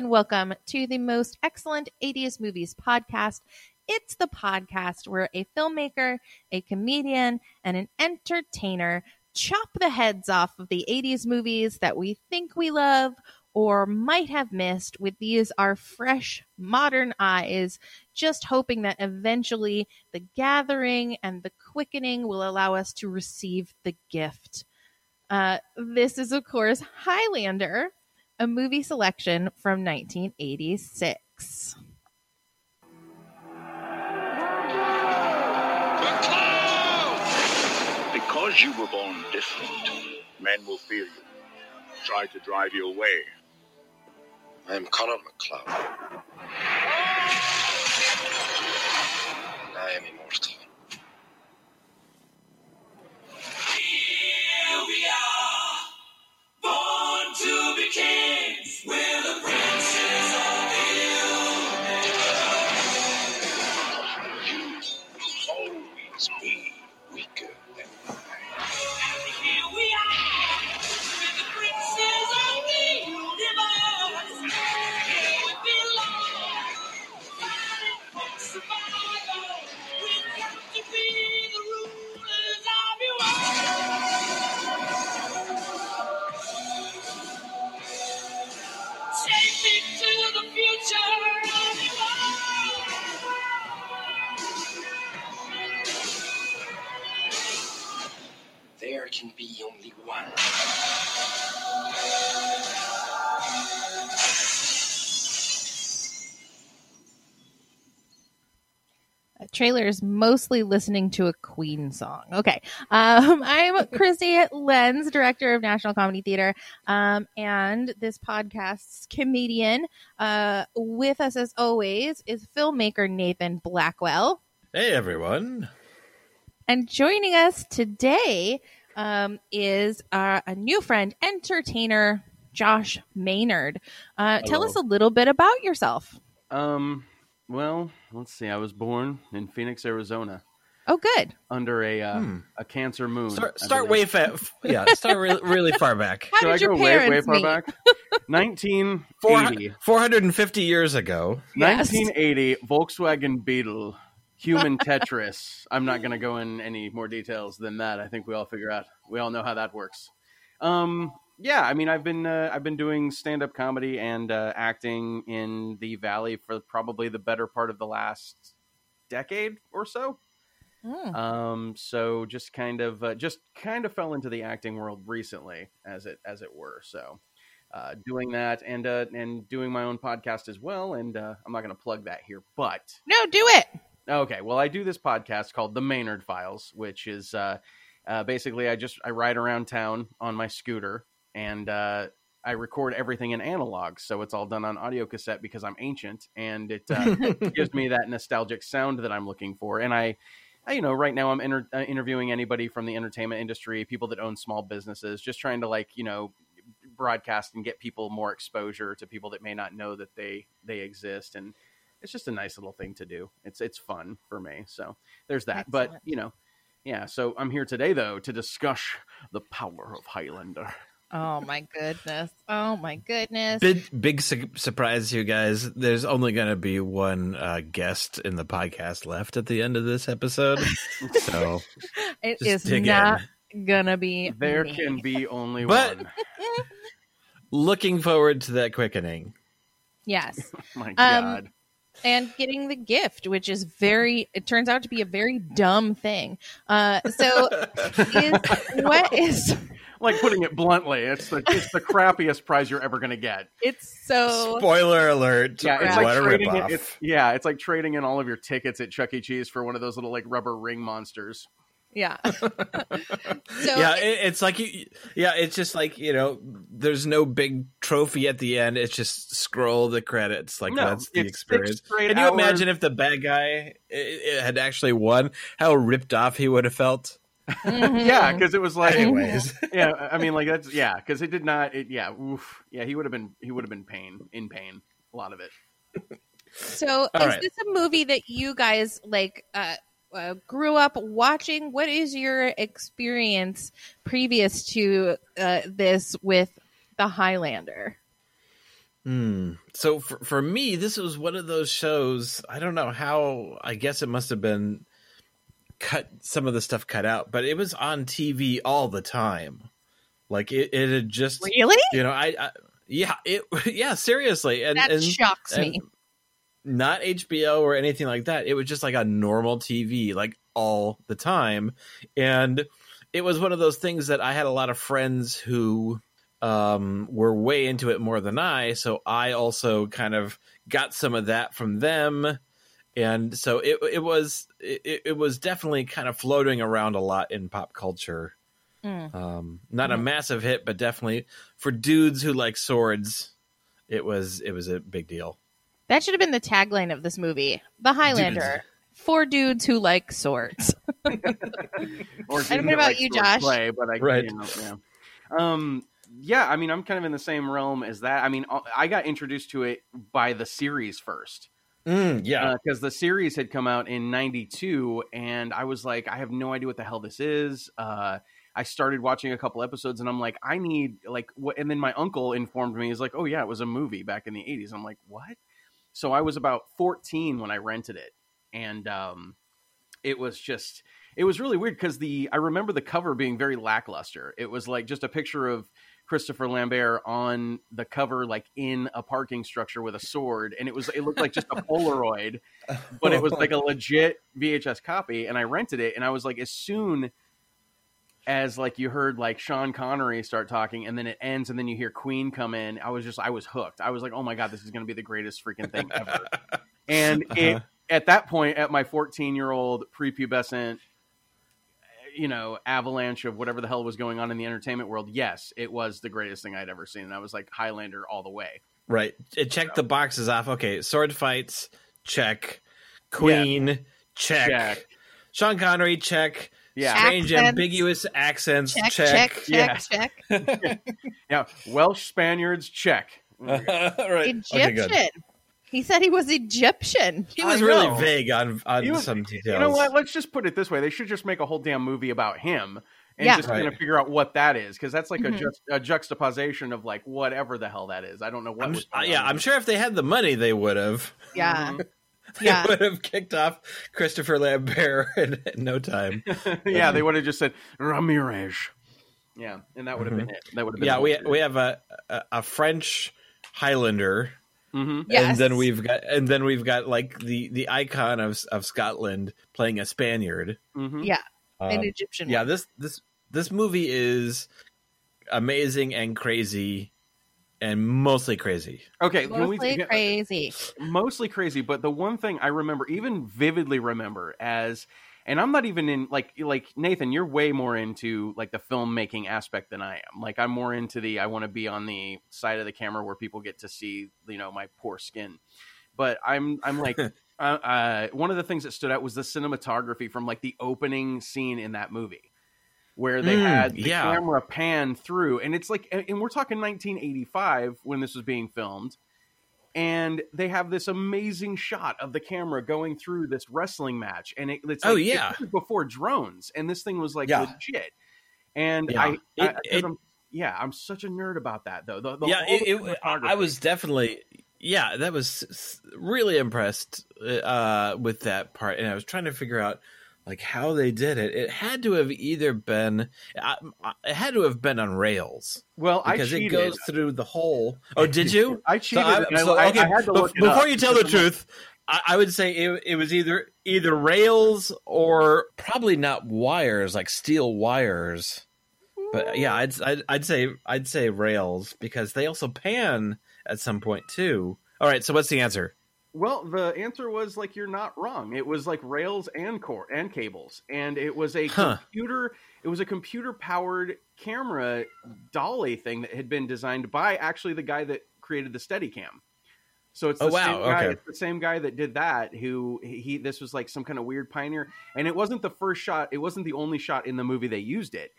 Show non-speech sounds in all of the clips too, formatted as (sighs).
and welcome to the most excellent 80s movies podcast. It's the podcast where a filmmaker, a comedian, and an entertainer chop the heads off of the 80s movies that we think we love or might have missed with these our fresh modern eyes just hoping that eventually the gathering and the quickening will allow us to receive the gift uh, this is of course highlander a movie selection from 1986 Because you were born different, men will fear you. Try to drive you away. I am Connor MacLeod. And I am immortal. Trailer is mostly listening to a Queen song. Okay. Um, (laughs) I'm Chrissy Lenz, director of National Comedy Theater, um, and this podcast's comedian. Uh, with us, as always, is filmmaker Nathan Blackwell. Hey everyone. And joining us today um, is uh, a new friend, entertainer Josh Maynard. Uh, tell us a little bit about yourself. Um, well, let's see. I was born in Phoenix, Arizona, Oh, good. under a uh, Hmm. a Cancer moon. Start start way fa- Yeah, start re- really far back. How Should did I your go way, way parents far meet? back? (laughs) 1980. 450 years ago. Yes. 1980 Volkswagen Beetle, human (laughs) Tetris. I'm not going to go in any more details than that. I think we all figure out. We all know how that works. Um, yeah, I mean, I've been uh, I've been doing stand up comedy and uh, acting in the Valley for probably the better part of the last decade or so. Hmm. Um, so just kind of uh, just kind of fell into the acting world recently, as it as it were. So uh, doing that and uh, and doing my own podcast as well. And uh, I'm not going to plug that here, but No, do it. okay. Well, I do this podcast called The Maynard Files, which is uh, uh, basically I just I ride around town on my scooter and uh, I record everything in analog, so it's all done on audio cassette because I'm ancient, and it uh, (laughs) gives me that nostalgic sound that I'm looking for. And I, I you know, right now I'm inter- uh, interviewing anybody from the entertainment industry, people that own small businesses, just trying to like you know broadcast and get people more exposure to people that may not know that they they exist and it's just a nice little thing to do. It's it's fun for me so there's that. But you know yeah so i'm here today though to discuss the power of highlander Oh my goodness. Oh my goodness. Big big su- surprise, you guys. There's only going to be one uh, guest in the podcast left at the end of this episode. (laughs) so It just is dig not in. gonna be there me. can be only But- one (laughs) looking forward to that quickening. Yes. (laughs) my Um, god and getting the gift, which is very it turns out to be a very dumb thing. Uh so is what is like putting it bluntly it's the it's the crappiest prize you're ever going to get it's so Spoiler alert. yeah it's what like a trading it, it's, yeah it's like trading in all of your tickets at chuck e cheese for one of those little like rubber ring monsters yeah. (laughs) so yeah, it, it's like you. Yeah, it's just like you know. There's no big trophy at the end. It's just scroll the credits. Like No, that's the experience. Can you hours. imagine if the bad guy i i had actually won? How ripped off he would have felt. Mhm. yeah because it was like Anyways, (laughs) yeah i mean like that's yeah because it did not it, yeah oof, yeah he would have been he would have been pain in pain a lot of it So All is right. this a movie that you guys like uh, uh, grew up watching? What is your experience previous to uh, this with the Highlander? Hmm. So for for me, this was one of those shows. I don't know how. I guess it must have been cut. Some of the stuff cut out, but it was on TV all the time. Like it, it had just Really? you know I, I yeah it (laughs) yeah seriously and That and, shocks and me. not HBO or anything like that. It was just like a normal TV, like all the time. And it was one of those things that I had a lot of friends who um, were way into it more than I. So I also kind of got some of that from them. And so it, it was it, it was definitely kind of floating around a lot in pop culture. Mm. Um, not a massive hit, but definitely for dudes who like swords, it was it was a big deal. That should have been the tagline of this movie. The Highlander. Dudes. For dudes who like swords. (laughs) Or I don't know about like you, Josh. Play, but I, Right. you know, yeah. Um, yeah, I mean, I'm kind of in the same realm as that. I mean, uh, I got introduced to it by the series first. Mm, yeah. because the series had come out in 92 and i was like i have no idea what the hell this is. Uh, i started watching a couple episodes and i'm like i need like what and then my uncle informed me he's like oh yeah it was a movie back in the 80s i'm like what? So i was about 14 when i rented it and um, it was just it was really weird because the i remember the cover being very lackluster. It was like just a picture of Christopher Lambert on the cover, like in a parking structure with a sword, and it was it looked like just a (laughs) Polaroid, but it was like a (laughs) legit VHS copy. And I rented it, and I was like, as soon as like you heard like Sean Connery start talking, and then it ends, and then you hear Queen come in, I was just I was hooked. I was like, oh my god, this is going to be the greatest freaking thing ever. (laughs) and it Uh-huh. at that point, at my 14 year old prepubescent you know, avalanche of whatever the hell was going on in the entertainment world, yes, it was the greatest thing I'd ever seen. And I was like Highlander all the way. Right. It checked the boxes off. Okay, sword fights, check. Queen, check. Check. Sean Connery, check. Yeah. Strange, Accents. ambiguous accents, Check, check. check, check, Yeah. check. (laughs) Yeah. Welsh Spaniards, check. (laughs) right. Okay, Egyptian. good. He said he was Egyptian. He was really vague on on He was- some details. You know what? Let's just put it this way. They should just make a whole damn movie about him and Yeah. just kind of figure out what that is. Because that's like Mhm. a, just, a juxtaposition of like whatever the hell that is. I don't know what. I'm, was uh, yeah. I'm sure if they had the money, they would have. Yeah. Mhm. (laughs) They Yeah. would have kicked off Christopher Lambert (laughs) in, in no time. (laughs) yeah, they would have just said Ramirez. Yeah, and that would have Mhm. been it. That would have been Yeah, we we have a a, a French Highlander, hmm Yes. and then we've got and then we've got like the the icon of of Scotland playing a Spaniard. hmm Yeah. An Um, Egyptian. yeah one. this this this movie is amazing and crazy and mostly crazy Okay, can we- Mostly crazy. mostly crazy but the one thing i remember even vividly remember as and i'm not even in like like nathan you're way more into like the filmmaking aspect than i am. Like i'm more into the i want to be on the side of the camera where people get to see you know my poor skin. But i'm i'm like (laughs) uh, uh, one of the things that stood out was the cinematography from like the opening scene in that movie where they Mm, had the yeah. camera pan through. And it's like and and we're talking 1985 when this was being filmed and they have this amazing shot of the camera going through this wrestling match and it, it's Oh, yeah. it before drones and this thing was like Yeah. legit and Yeah. I, I, It- it- I'm- yeah i'm such a nerd about that though the, the yeah it, I- I was definitely yeah that was really impressed uh with that part and i was trying to figure out like how they did it it had to have either been it had to have been on rails. Well i because it goes through the whole oh did you? (laughs) I cheated I- I- so, I, okay, I had to bef- look it before you tell the truth I, I would say it, it was either either rails or probably not wires like steel wires. But yeah I'd, I'd i'd say i'd say rails because they also pan at some point too. All right so what's the answer Well, the answer was like you're not wrong. It was like rails and core and cables, and it was a Huh. computer. It was a computer powered camera dolly thing that had been designed by actually the guy that created the Steadicam. So it's oh, the Oh, wow, same guy. okay. It's the same guy that did that. Who he? This was like some kind of weird pioneer, and it wasn't the first shot. It wasn't the only shot in the movie they used it.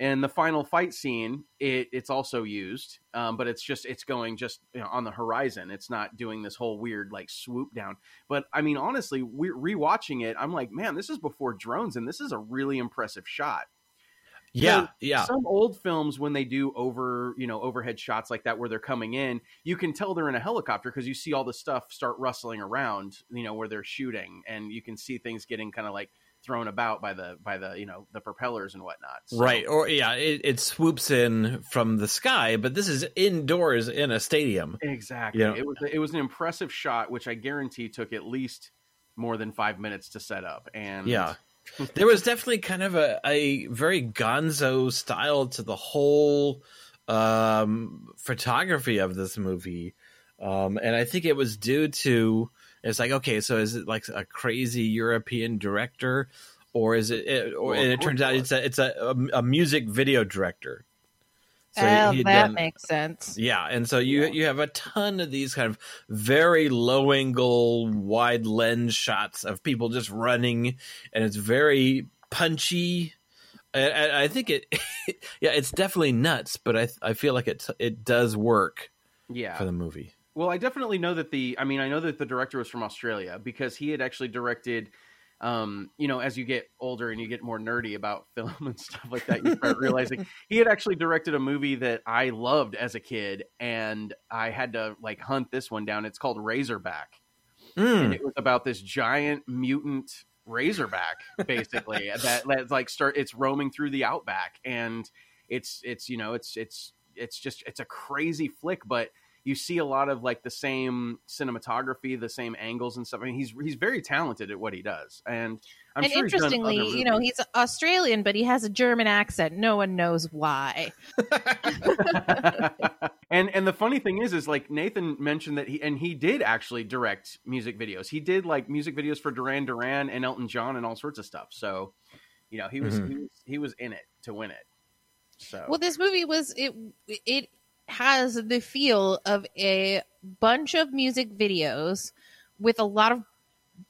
And the final fight scene, it, it's also used, um, but it's just it's going just you know, on the horizon. It's not doing this whole weird like swoop down. But I mean, honestly, we're rewatching it, I'm like, man, this is before drones, and this is a really impressive shot. Yeah, So yeah. Some old films, when they do over, you know, overhead shots like that, where they're coming in, you can tell they're in a helicopter because you see all the stuff start rustling around, you know, where they're shooting, and you can see things getting kind of like thrown about by the by the you know the propellers and whatnot. So- Right, or yeah, it, it swoops in from the sky, but this is indoors in a stadium. Exactly. Yeah. It was it was an impressive shot, which I guarantee took at least more than five minutes to set up. And Yeah. (laughs) there was definitely kind of a, a very gonzo style to the whole um, photography of this movie. Um, and I think it was due to it's like, okay, so is it like a crazy European director? Or is it? it or Well, and it turns out it's a it's a, a, a music video director. So oh, he that done- makes sense. yeah, and so you Yeah. you have a ton of these kind of very low angle, wide lens shots of people just running, and it's very punchy. And, and I think it, (laughs) yeah, it's definitely nuts, but I I feel like it it does work yeah. for the movie. Well, I definitely know that the. I mean, I know that the director was from Australia because he had actually directed. Um, you know, as you get older and you get more nerdy about (laughs) film and stuff like that, you start realizing (laughs) he had actually directed a movie that I loved as a kid, and I had to like hunt this one down. It's called Razorback, Mm. and it was about this giant mutant razorback, basically (laughs) that that like start. It's roaming through the outback, and it's it's you know it's it's it's just it's a crazy flick, but you see a lot of like the same cinematography, the same angles and stuff. I mean, he's he's very talented at what he does, and I'm and sure interestingly, you know, he's Australian, but he has a German accent. No one knows why. (laughs) (laughs) and and the funny thing is, is like Nathan mentioned that he and he did actually direct music videos. He did like music videos for Duran Duran and Elton John and all sorts of stuff. So, you know, he was Mhm. he was he was in it to win it. So Well, this movie was it. It has the feel of a bunch of music videos with a lot of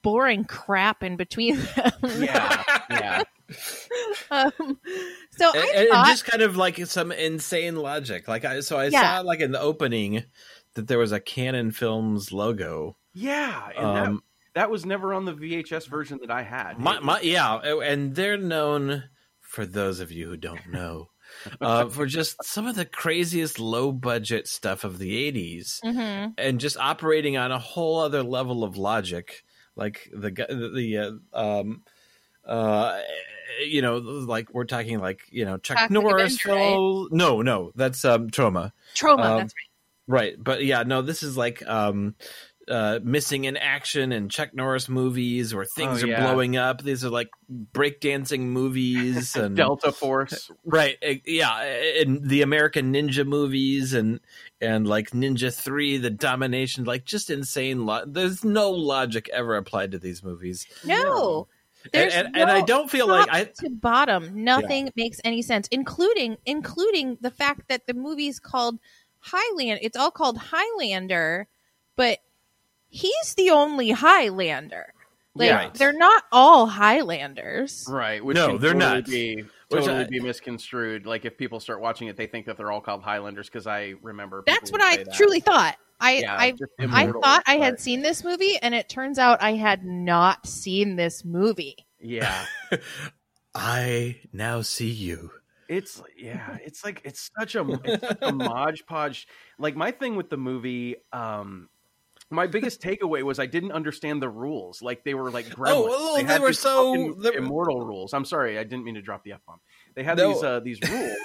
boring crap in between (laughs) them. yeah, yeah. (laughs) um, so and, I and thought, just kind of like some insane logic. Like I, so I Yeah. saw like in the opening that there was a Cannon Films logo. Yeah, and that, Um, that was never on the VHS version that I had. My, my, yeah, and they're known for those of you who don't know uh, for just some of the craziest low budget stuff of the '80s, Mhm. and just operating on a whole other level of logic, like the the, uh, um, uh, you know, like we're talking like you know Chuck Norris. Right? No, no, that's um, Troma. Troma. um, that's Right, but yeah, no, this is like um uh missing in action and Chuck Norris movies where things Oh, are yeah. blowing up. These are like breakdancing movies (laughs) and Delta Force. right, yeah, and the American Ninja movies and and like Ninja 3, the domination, like just insane lo- there's no logic ever applied to these movies. No, And, There's and, and I don't feel top like I to bottom, nothing makes any sense, including including the fact that the movie's called Highland. It's all called Highlander, but he's the only Highlander. Like Yeah. they're not all Highlanders. Right. Which No, can they're totally not. Be, Which totally I- be misconstrued. Like if people start watching it, they think that they're all called Highlanders because I remember. That's what I that. truly thought. I Yeah, I just I immortals, thought I had seen this movie, and it turns out I had not seen this movie. Yeah. (laughs) I now see you. It's yeah, it's like it's such a it's such a (laughs) modge podge. Like my thing with the movie, um, my biggest takeaway was I didn't understand the rules. Like they were like gremlins. oh, they had were so- fucking they were- immortal rules. I'm sorry, I didn't mean to drop the f bomb. They had No. these uh, these rules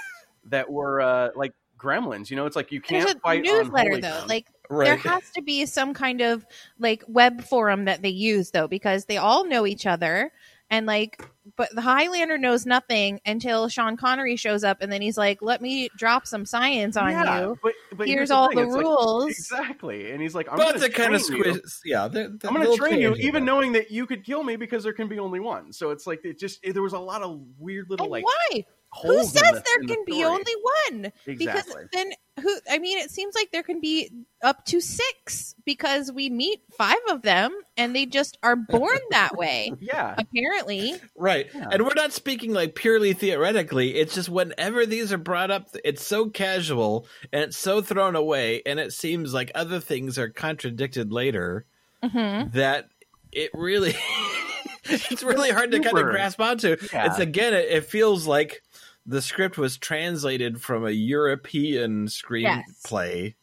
that were uh, like gremlins. You know, it's like you can't There's a fight newsletter holy though. ground. Like Right. there has to be some kind of like web forum that they use though, because they all know each other. And like, but the Highlander knows nothing until Sean Connery shows up, and then he's like, "Let me drop some science on Yeah, you. But, but Here's the all thing, the it's like- rules." exactly, and he's like, "I'm going to kind of train you. squish, yeah. they're- they're I'm going to train you, even there. knowing that you could kill me because there can be only one." So it's like it just it, there was a lot of weird little And like why? Who holes in says the- there in the can be only one? Because then who? I mean, it seems like there can be up to six because we meet five of them, and they just are born (laughs) that way. Yeah, Apparently, Right. Yeah. And we're not speaking like purely theoretically. It's just whenever these are brought up, it's so casual and it's so thrown away, and it seems like other things are contradicted later Mhm. that it really. (laughs) it's really hard to kind of grasp onto. Yeah. It's again, it, it feels like the script was translated from a European screenplay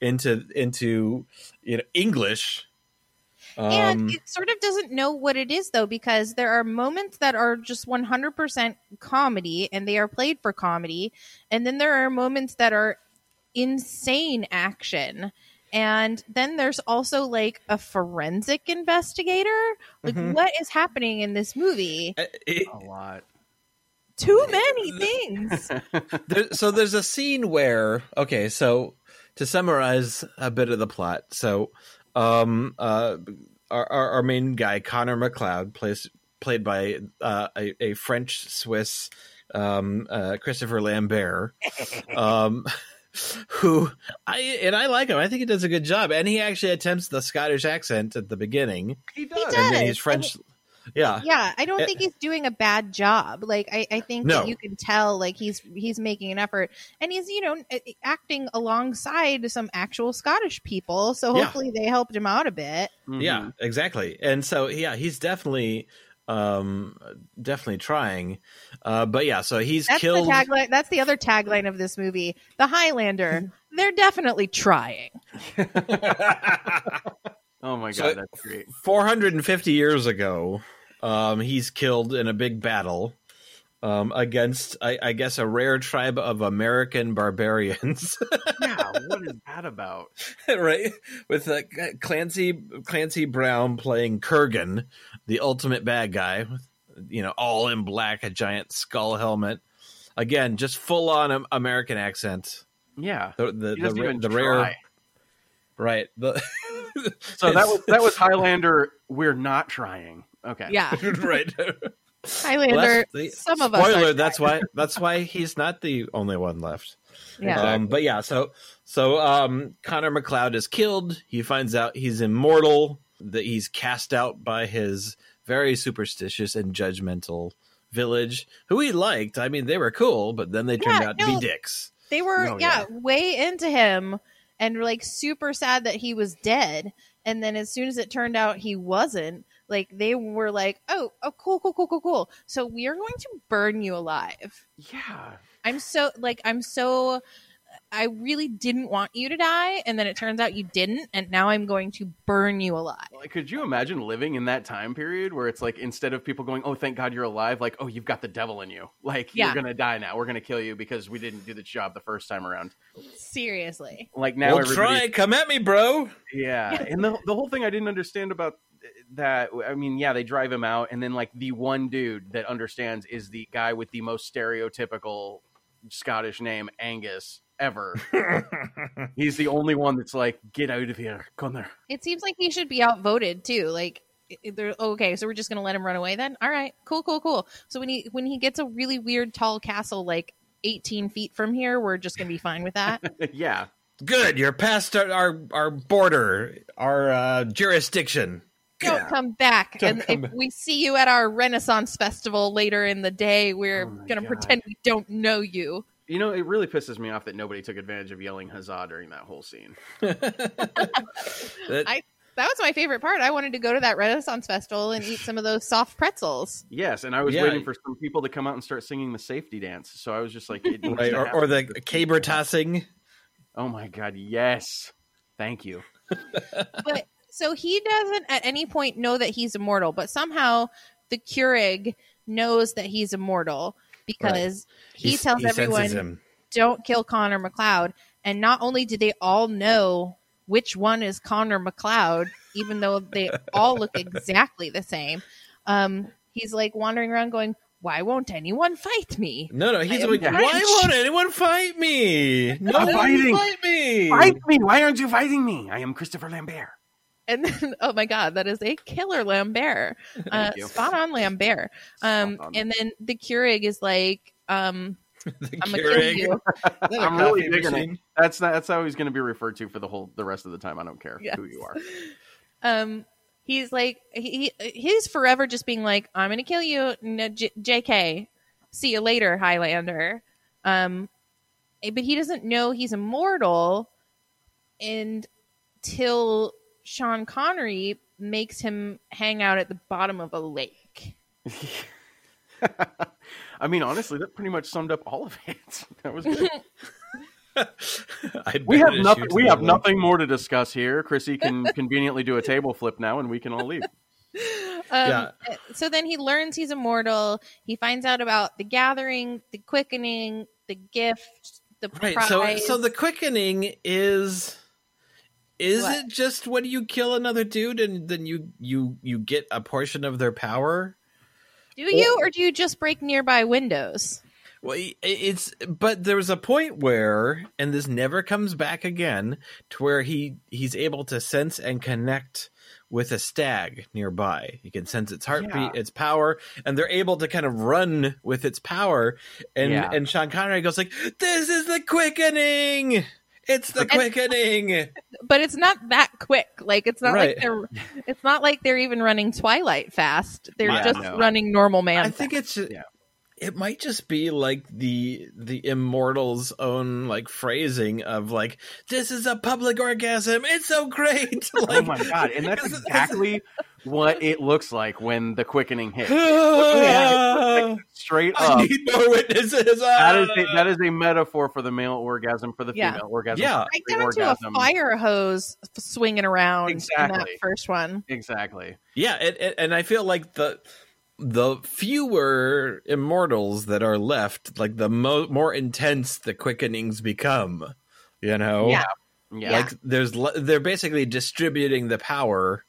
into into you know English. and Um, it sort of doesn't know what it is though because there are moments that are just 100% comedy and they are played for comedy and then there are moments that are insane action and then there's also like a forensic investigator like Mhm. what is happening in this movie uh, it- A lot. Too many things (laughs) there, so there's a scene where okay so to summarize a bit of the plot so um uh our, our, our main guy connor macleod plays played by uh, a, a french swiss um uh christopher lambert (laughs) um who i and i like him i think he does a good job and he actually attempts the scottish accent at the beginning He does. does. and then he's french yeah yeah i don't Uh, think he's doing a bad job like i, I think No. that you can tell like he's he's making an effort and he's you know acting alongside some actual scottish people so Yeah. hopefully they helped him out a bit Mhm. Yeah, exactly. And so yeah, he's definitely um definitely trying. Uh but yeah, so he's that's killed the tagline that's the other tagline of this movie the highlander (laughs) they're definitely trying (laughs) Oh my god, So- that's great. 450 years ago. Um he's killed in a big battle um against I, I guess a rare tribe of American barbarians. (laughs) Yeah, what is that about? (laughs) right? With uh, Clancy Clancy Brown playing Kurgan, the ultimate bad guy, you know, all in black, a giant skull helmet. Again, just full on American accent. Yeah. The the He the, ra- the rare right. The So that (laughs) was that was Highlander. We're not trying. Okay. yeah (laughs) right. highlander Well, that's the- some of us spoiler. That's why. That's why he's not the only one left. yeah Um, but yeah, so so um, Connor MacLeod is killed. He finds out he's immortal. That he's cast out by his very superstitious and judgmental village, who he liked. I mean, they were cool, but then they turned Yeah, out to be dicks. They were, Oh, yeah, way into him and like super sad that he was dead. And then as soon as it turned out he wasn't, like they were like, oh, oh, cool, cool, cool, cool, cool. So we are going to burn you alive. Yeah. I'm so, like, I'm so, I really didn't want you to die. And then it turns out you didn't. And now I'm going to burn you alive. Like, could you imagine living in that time period where it's like instead of people going, "Oh, thank God you're alive," like, "Oh, you've got the devil in you," like Yeah. you're gonna die now. We're gonna kill you because we didn't do the job the first time around. Seriously. Like now, Well, everybody, try, come at me, bro. yeah. (laughs) And the the whole thing I didn't understand about that. I mean, yeah, they drive him out, and then like the one dude that understands is the guy with the most stereotypical Scottish name, Angus, ever. (laughs) He's the only one that's like, "Get out of here, Connor." It seems like he should be outvoted too. Like, they're okay, so we're just gonna let him run away then. All right, cool, cool, cool. So when he when he gets a really weird tall castle like 18 feet from here, we're just gonna be fine with that. (laughs) yeah. Good, you're past our our, our border, our uh, jurisdiction. Don't come back. Don't and come if back. we see you at our Renaissance festival later in the day, we're Oh gonna God. pretend we don't know you. You know, it really pisses me off that nobody took advantage of yelling huzzah during that whole scene. That- (laughs) (laughs) I- That was my favorite part. I wanted to go to that Renaissance festival and eat some of those soft pretzels. Yes, and I was Yeah. waiting for some people to come out and start singing the safety dance. So I was just like, it (laughs) needs right, to or, or the caber tossing. Oh my god, yes. Thank you. but so he doesn't at any point know that he's immortal, but somehow the Keurig knows that he's immortal because he He's- tells he everyone, him. "Don't kill Connor MacLeod." And not only do they all know which one is Connor MacLeod, even though they all look exactly the same, um, he's like wandering around going, "Why won't anyone fight me?" No, no, he's I am like, French. why won't anyone fight me? No I'm one fighting. fight me. me! Why aren't you fighting me? I am Christopher Lambert. And then, (laughs) oh my god, that is a killer Lambert. (laughs) Uh, spot on Lambert. Um, Spot on. and then the Keurig is like, um, (laughs) The I'm gonna kill Keurig. you. Is that a I'm really digging machine? it. That's not, that's how he's going to be referred to for the whole the rest of the time. I don't care Yes. who you are. Um, he's like, he he's forever just being like, I'm gonna kill you, no, J- J.K. See you later, Highlander. Um, eh, but he doesn't know he's immortal until Sean Connery makes him hang out at the bottom of a lake. (laughs) I mean, honestly, that pretty much summed up all of it. (laughs) That was good. (laughs) We have nothing. We have the nothing more to discuss here. Chrissy can conveniently do a table flip now, and we can all leave. Um, Yeah. So then he learns he's immortal. He finds out about the gathering, the quickening, the gift, the Right. prize. So so the quickening is is What? it just when you kill another dude and then you you you get a portion of their power? do you, or do you just break nearby windows? Well, it's but there was a point where, and this never comes back again, to where he he's able to sense and connect with a stag nearby. You can sense its heartbeat, Yeah. its power, and they're able to kind of run with its power. And Yeah. and Sean Connery goes like, "This is the quickening." It's the And- quickening. But it's not that quick. Like it's not Right. like they're. It's not like they're even running Twilight fast. They're Yeah, just no. running normal man. I think it's Yeah. it might just be like the the immortals own like phrasing of like this is a public orgasm it's so great (laughs) oh my god! And that's (laughs) It's- it's- exactly what it looks like when the quickening hits. (laughs) I Straight up, I need more witnesses that is a, that is a metaphor for the male orgasm for the Yeah. female orgasm. Yeah. right Straight down to a fire hose swinging around in that Exactly. first one. Exactly. yeah it, it- and i feel like the the fewer immortals that are left like the mo- more intense the quickenings become you know Yeah. Yeah. like there's le- they're basically distributing the power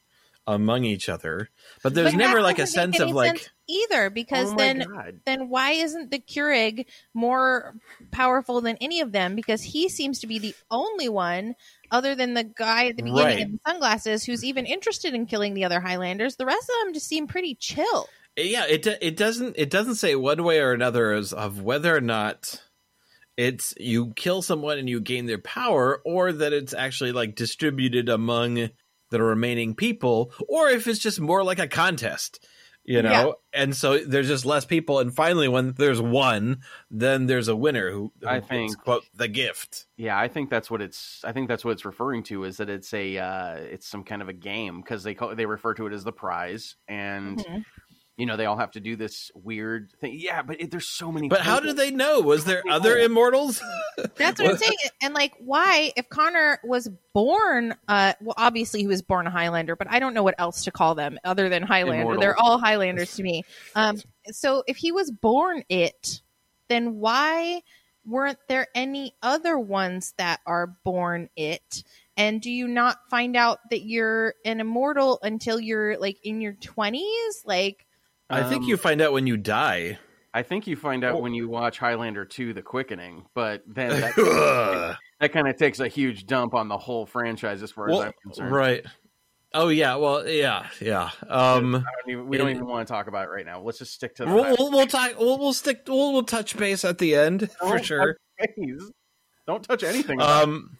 among each other but there's But never like a sense of like sense either because oh then God. then why isn't the Keurig more powerful than any of them? Because he seems to be the only one, other than the guy at the beginning Right. in the sunglasses, who's even interested in killing the other Highlanders. The rest of them just seem pretty chill. yeah it it doesn't it doesn't say one way or another as of whether or not it's you kill someone and you gain their power or that it's actually like distributed among the remaining people or if it's just more like a contest you know and so there's just less people and finally when there's one then there's a winner who, who I gets, think- quote the gift Yeah, I think that's what it's. I think that's what it's referring to is that it's a uh, it's some kind of a game because they call they refer to it as the prize, and Mhm. You know they all have to do this weird thing. Yeah, but it, there's so many. but how people. did they know was there other immortals (laughs) That's what I'm saying. And like, why, if Connor was born, uh, well, obviously he was born a Highlander, but I don't know what else to call them other than Highlander. Immortal. They're all Highlanders to me. Um, so if he was born it, then why weren't there any other ones that are born it? And do you not find out that you're an immortal until you're like in your 20s? Like, i think Um, you find out when you die I think you find out when you watch Highlander 2 The Quickening, but then that, (laughs) that kind of takes a huge dump on the whole franchise as far as I'm concerned. right. Oh yeah, well yeah, yeah. Um, even, we don't even want to talk about it right now. Let's just stick to the we'll, we'll we'll talk. We'll, we'll stick. We'll, we'll touch base at the end for Don't sure. touch. Don't touch anything. Um,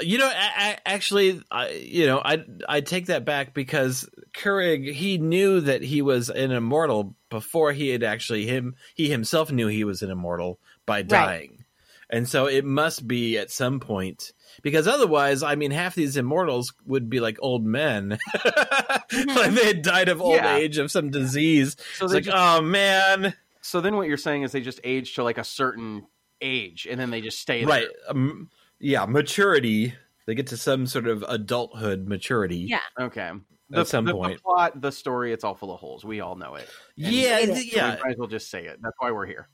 you know, a- a- actually, I you know, I I take that back because Keurig he knew that he was an immortal before he had actually him he himself knew he was an immortal by dying, and so it must be at some point because otherwise, I mean, half these immortals would be like old men, (laughs) like they had died of old Yeah. age of some disease. So it's like, just- oh man, So then what you're saying is they just age to like a certain age and then they just stay there. right? Um, yeah, maturity. They get to some sort of adulthood maturity. Yeah. Okay. At some the, point. The plot, the story, it's all full of holes. We all know it. And yeah, It so yeah. We might as well just say it. That's why we're here.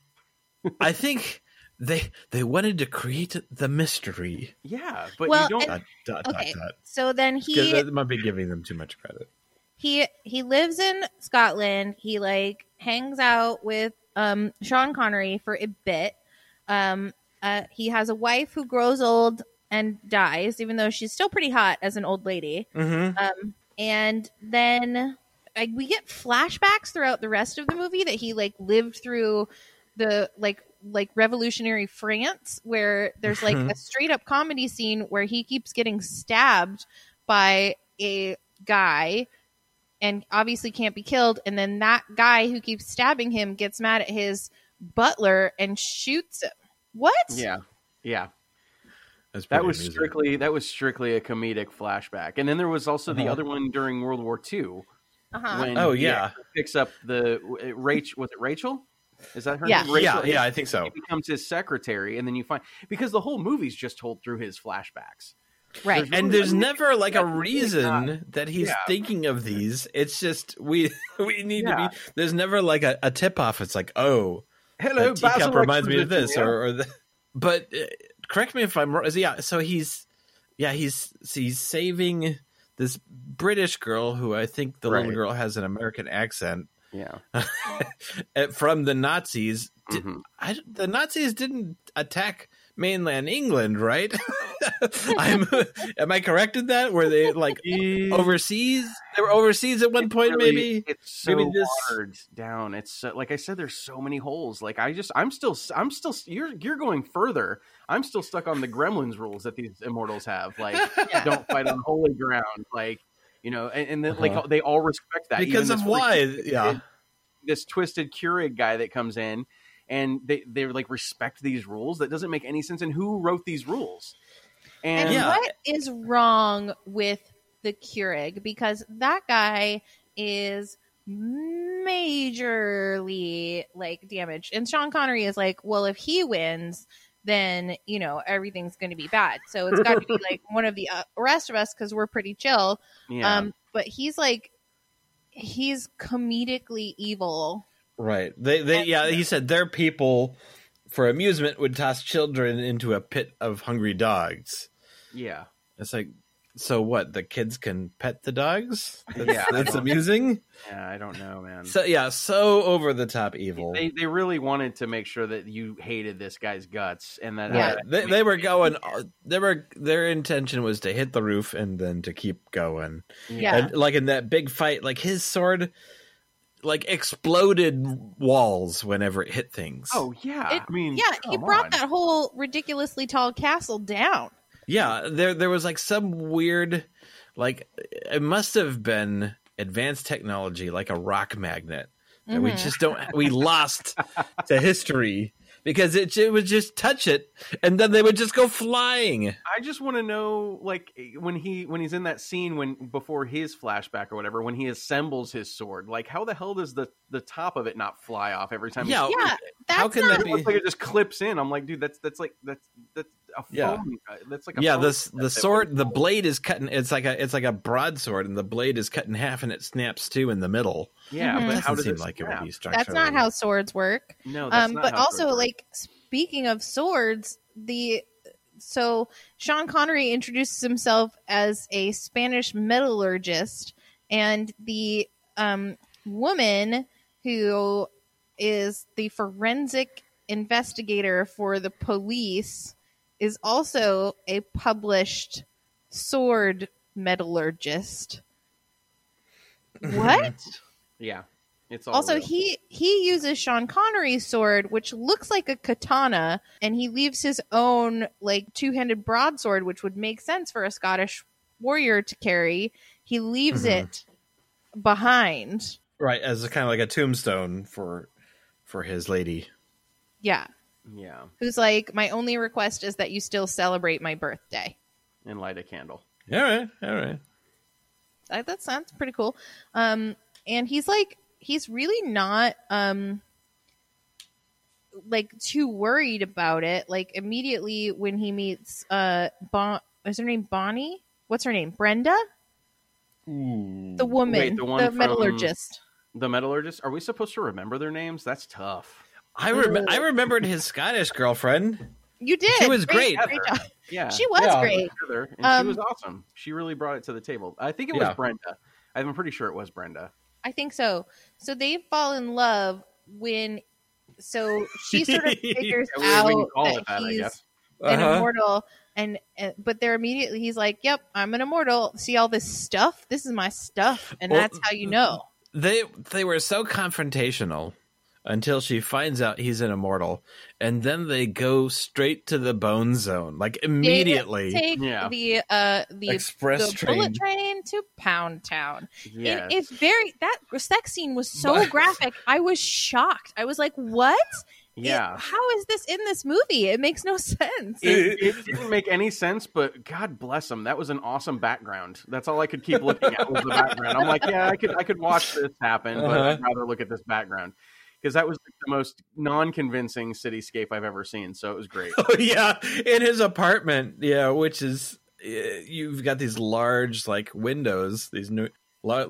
I (laughs) think they they wanted to create the mystery. Yeah, but Well, you don't. and- Dot, dot, okay. dot, dot. So then he that might be giving them too much credit. he he lives in Scotland. He like hangs out with um Sean Connery for a bit. Um uh he has a wife who grows old and dies even though she's still pretty hot as an old lady. Mm-hmm. Um and then like we get flashbacks throughout the rest of the movie that he like lived through the like like revolutionary France where there's like Mhm. a straight up comedy scene where he keeps getting stabbed by a guy and obviously can't be killed and then that guy who keeps stabbing him gets mad at his butler and shoots him. What? Yeah, yeah. That's That was amusing. strictly that was strictly a comedic flashback, and then there was also the Uh-huh. other one during World War II, Uh-huh. when Oh, he yeah. picks up the Rachel. Was it Rachel? Is that her Yeah. name? Rachel. yeah, yeah, I think so. He becomes his secretary, and then you find because the whole movie's just told through his flashbacks. Right. And really- there's never like a Yeah, really reason that he's Yeah. thinking of these. It's just we (laughs) we need Yeah. to be. There's never like a, a tip off. It's like oh, Hello, Basil reminds me of this, yeah. or, or the, but uh, correct me if I'm wrong. Yeah, so he's yeah he's he's saving this British girl who I think the little girl has an American accent yeah. uh, (laughs) from the Nazis. Did- Mhm. I, the Nazis didn't attack mainland England, right? (laughs) (laughs) I'm, am I correct in that? Were they like overseas? They were overseas at one It's point, really- maybe. it's so maybe this- watered down. It's so, like I said, there's so many holes. Like I just, I'm still, I'm still. You're you're going further. I'm still stuck on the Gremlins rules that these immortals have. Like (laughs) don't fight on holy ground. Like you know, and, and then, Uh-huh. like they all respect that because of why? Yeah, this twisted Keurig guy that comes in. And they they like respect these rules. That doesn't make any sense. And who wrote these rules? And And Yeah. what is wrong with the Keurig? Because that guy is majorly like damaged. And Sean Connery is like, well, if he wins, then you know everything's going to be bad. So it's got to be (laughs) like one of the uh, rest of us because we're pretty chill. yeah, Um, but he's like, he's comedically evil. Right. They, they, yeah. He said their people, for amusement, would toss children into a pit of hungry dogs. yeah. It's like, so what? The kids can pet the dogs? (laughs) That's, Yeah. that's amusing. Yeah, I don't know, man. So yeah, so over the top evil. they they really wanted to make sure that you hated this guy's guts and that Yeah. They, they were going. They were their intention was to hit the roof and then to keep going. Yeah. And like in that big fight, like his sword, like exploded walls whenever it hit things. oh yeah It- i mean Yeah, he brought on. that whole ridiculously tall castle down. yeah. There there was like some weird, like it must have been advanced technology, like a rock magnet that we Mhm. just don't. We lost to history (laughs) because it, it would just touch it and then they would just go flying. i just want to know like when he when he's in that scene when before his flashback or whatever when he assembles his sword like how the hell does the the top of it not fly off every time he Yeah, Yeah, that's How can not that it looks be? like it just clips in i'm like dude that's that's like that's that's a Yeah. foam uh, that's like a yeah foam the set the that sword the blade is cut in it's like a it's like a broadsword and the blade is cut in half and it snaps too in the middle yeah Mhm. but it how doesn't does seem it like it would be structurally That's not how swords work. no that's Um, not but how also, work. like speaking of swords, the so Sean Connery introduces himself as a Spanish metallurgist, and the um, woman who is the forensic investigator for the police is also a published sword metallurgist. What? (laughs) yeah it's all Also, real. he he uses Sean Connery's sword, which looks like a katana, and he leaves his own like two handed broadsword, which would make sense for a Scottish warrior to carry. He leaves Mhm. it behind. right as a kind of like a tombstone for for his lady Yeah, yeah who's like, my only request is that you still celebrate my birthday. and light a candle all right all right I, that sounds pretty cool. Um, and he's like, he's really not um like too worried about it. Like immediately when he meets uh, bon- is her name Bonnie? What's her name? Brenda, the woman, Wait, the the, one from- metallurgist. The metallurgist. Are we supposed to remember their names? That's tough. I rem- I remembered his Scottish girlfriend. You did. She was great. Great, job. Yeah, (laughs) She was Yeah. great. Heather, and Um, she was awesome. She really brought it to the table. I think it was Yeah. Brenda. I'm pretty sure it was Brenda. I think so. So they fall in love when. So she sort of (laughs) figures Yeah, we- we can out call that it that, I he's guess. an Uh-huh. immortal and uh, but they're immediately he's like yep i'm an immortal see all this stuff this is my stuff and Well, that's how you know They they were so confrontational until she finds out he's an immortal, and then they go straight to the bone zone, like They immediately. take Yeah. the uh the, Express the train. bullet train to pound town Yes. it, it's very that sex scene was so But- (laughs) graphic i was shocked i was like what Yeah. It- how is this in this movie? It makes no (laughs) sense. It, it didn't make any sense, but God bless them. That was an awesome background. That's all I could keep looking at was the background. I'm like, yeah, I could I could watch this happen, but Uh-huh. I'd rather look at this background because that was the most non-convincing cityscape I've ever seen. So it was great. (laughs) Oh yeah, in his apartment, yeah, which is uh, you've got these large like windows, these new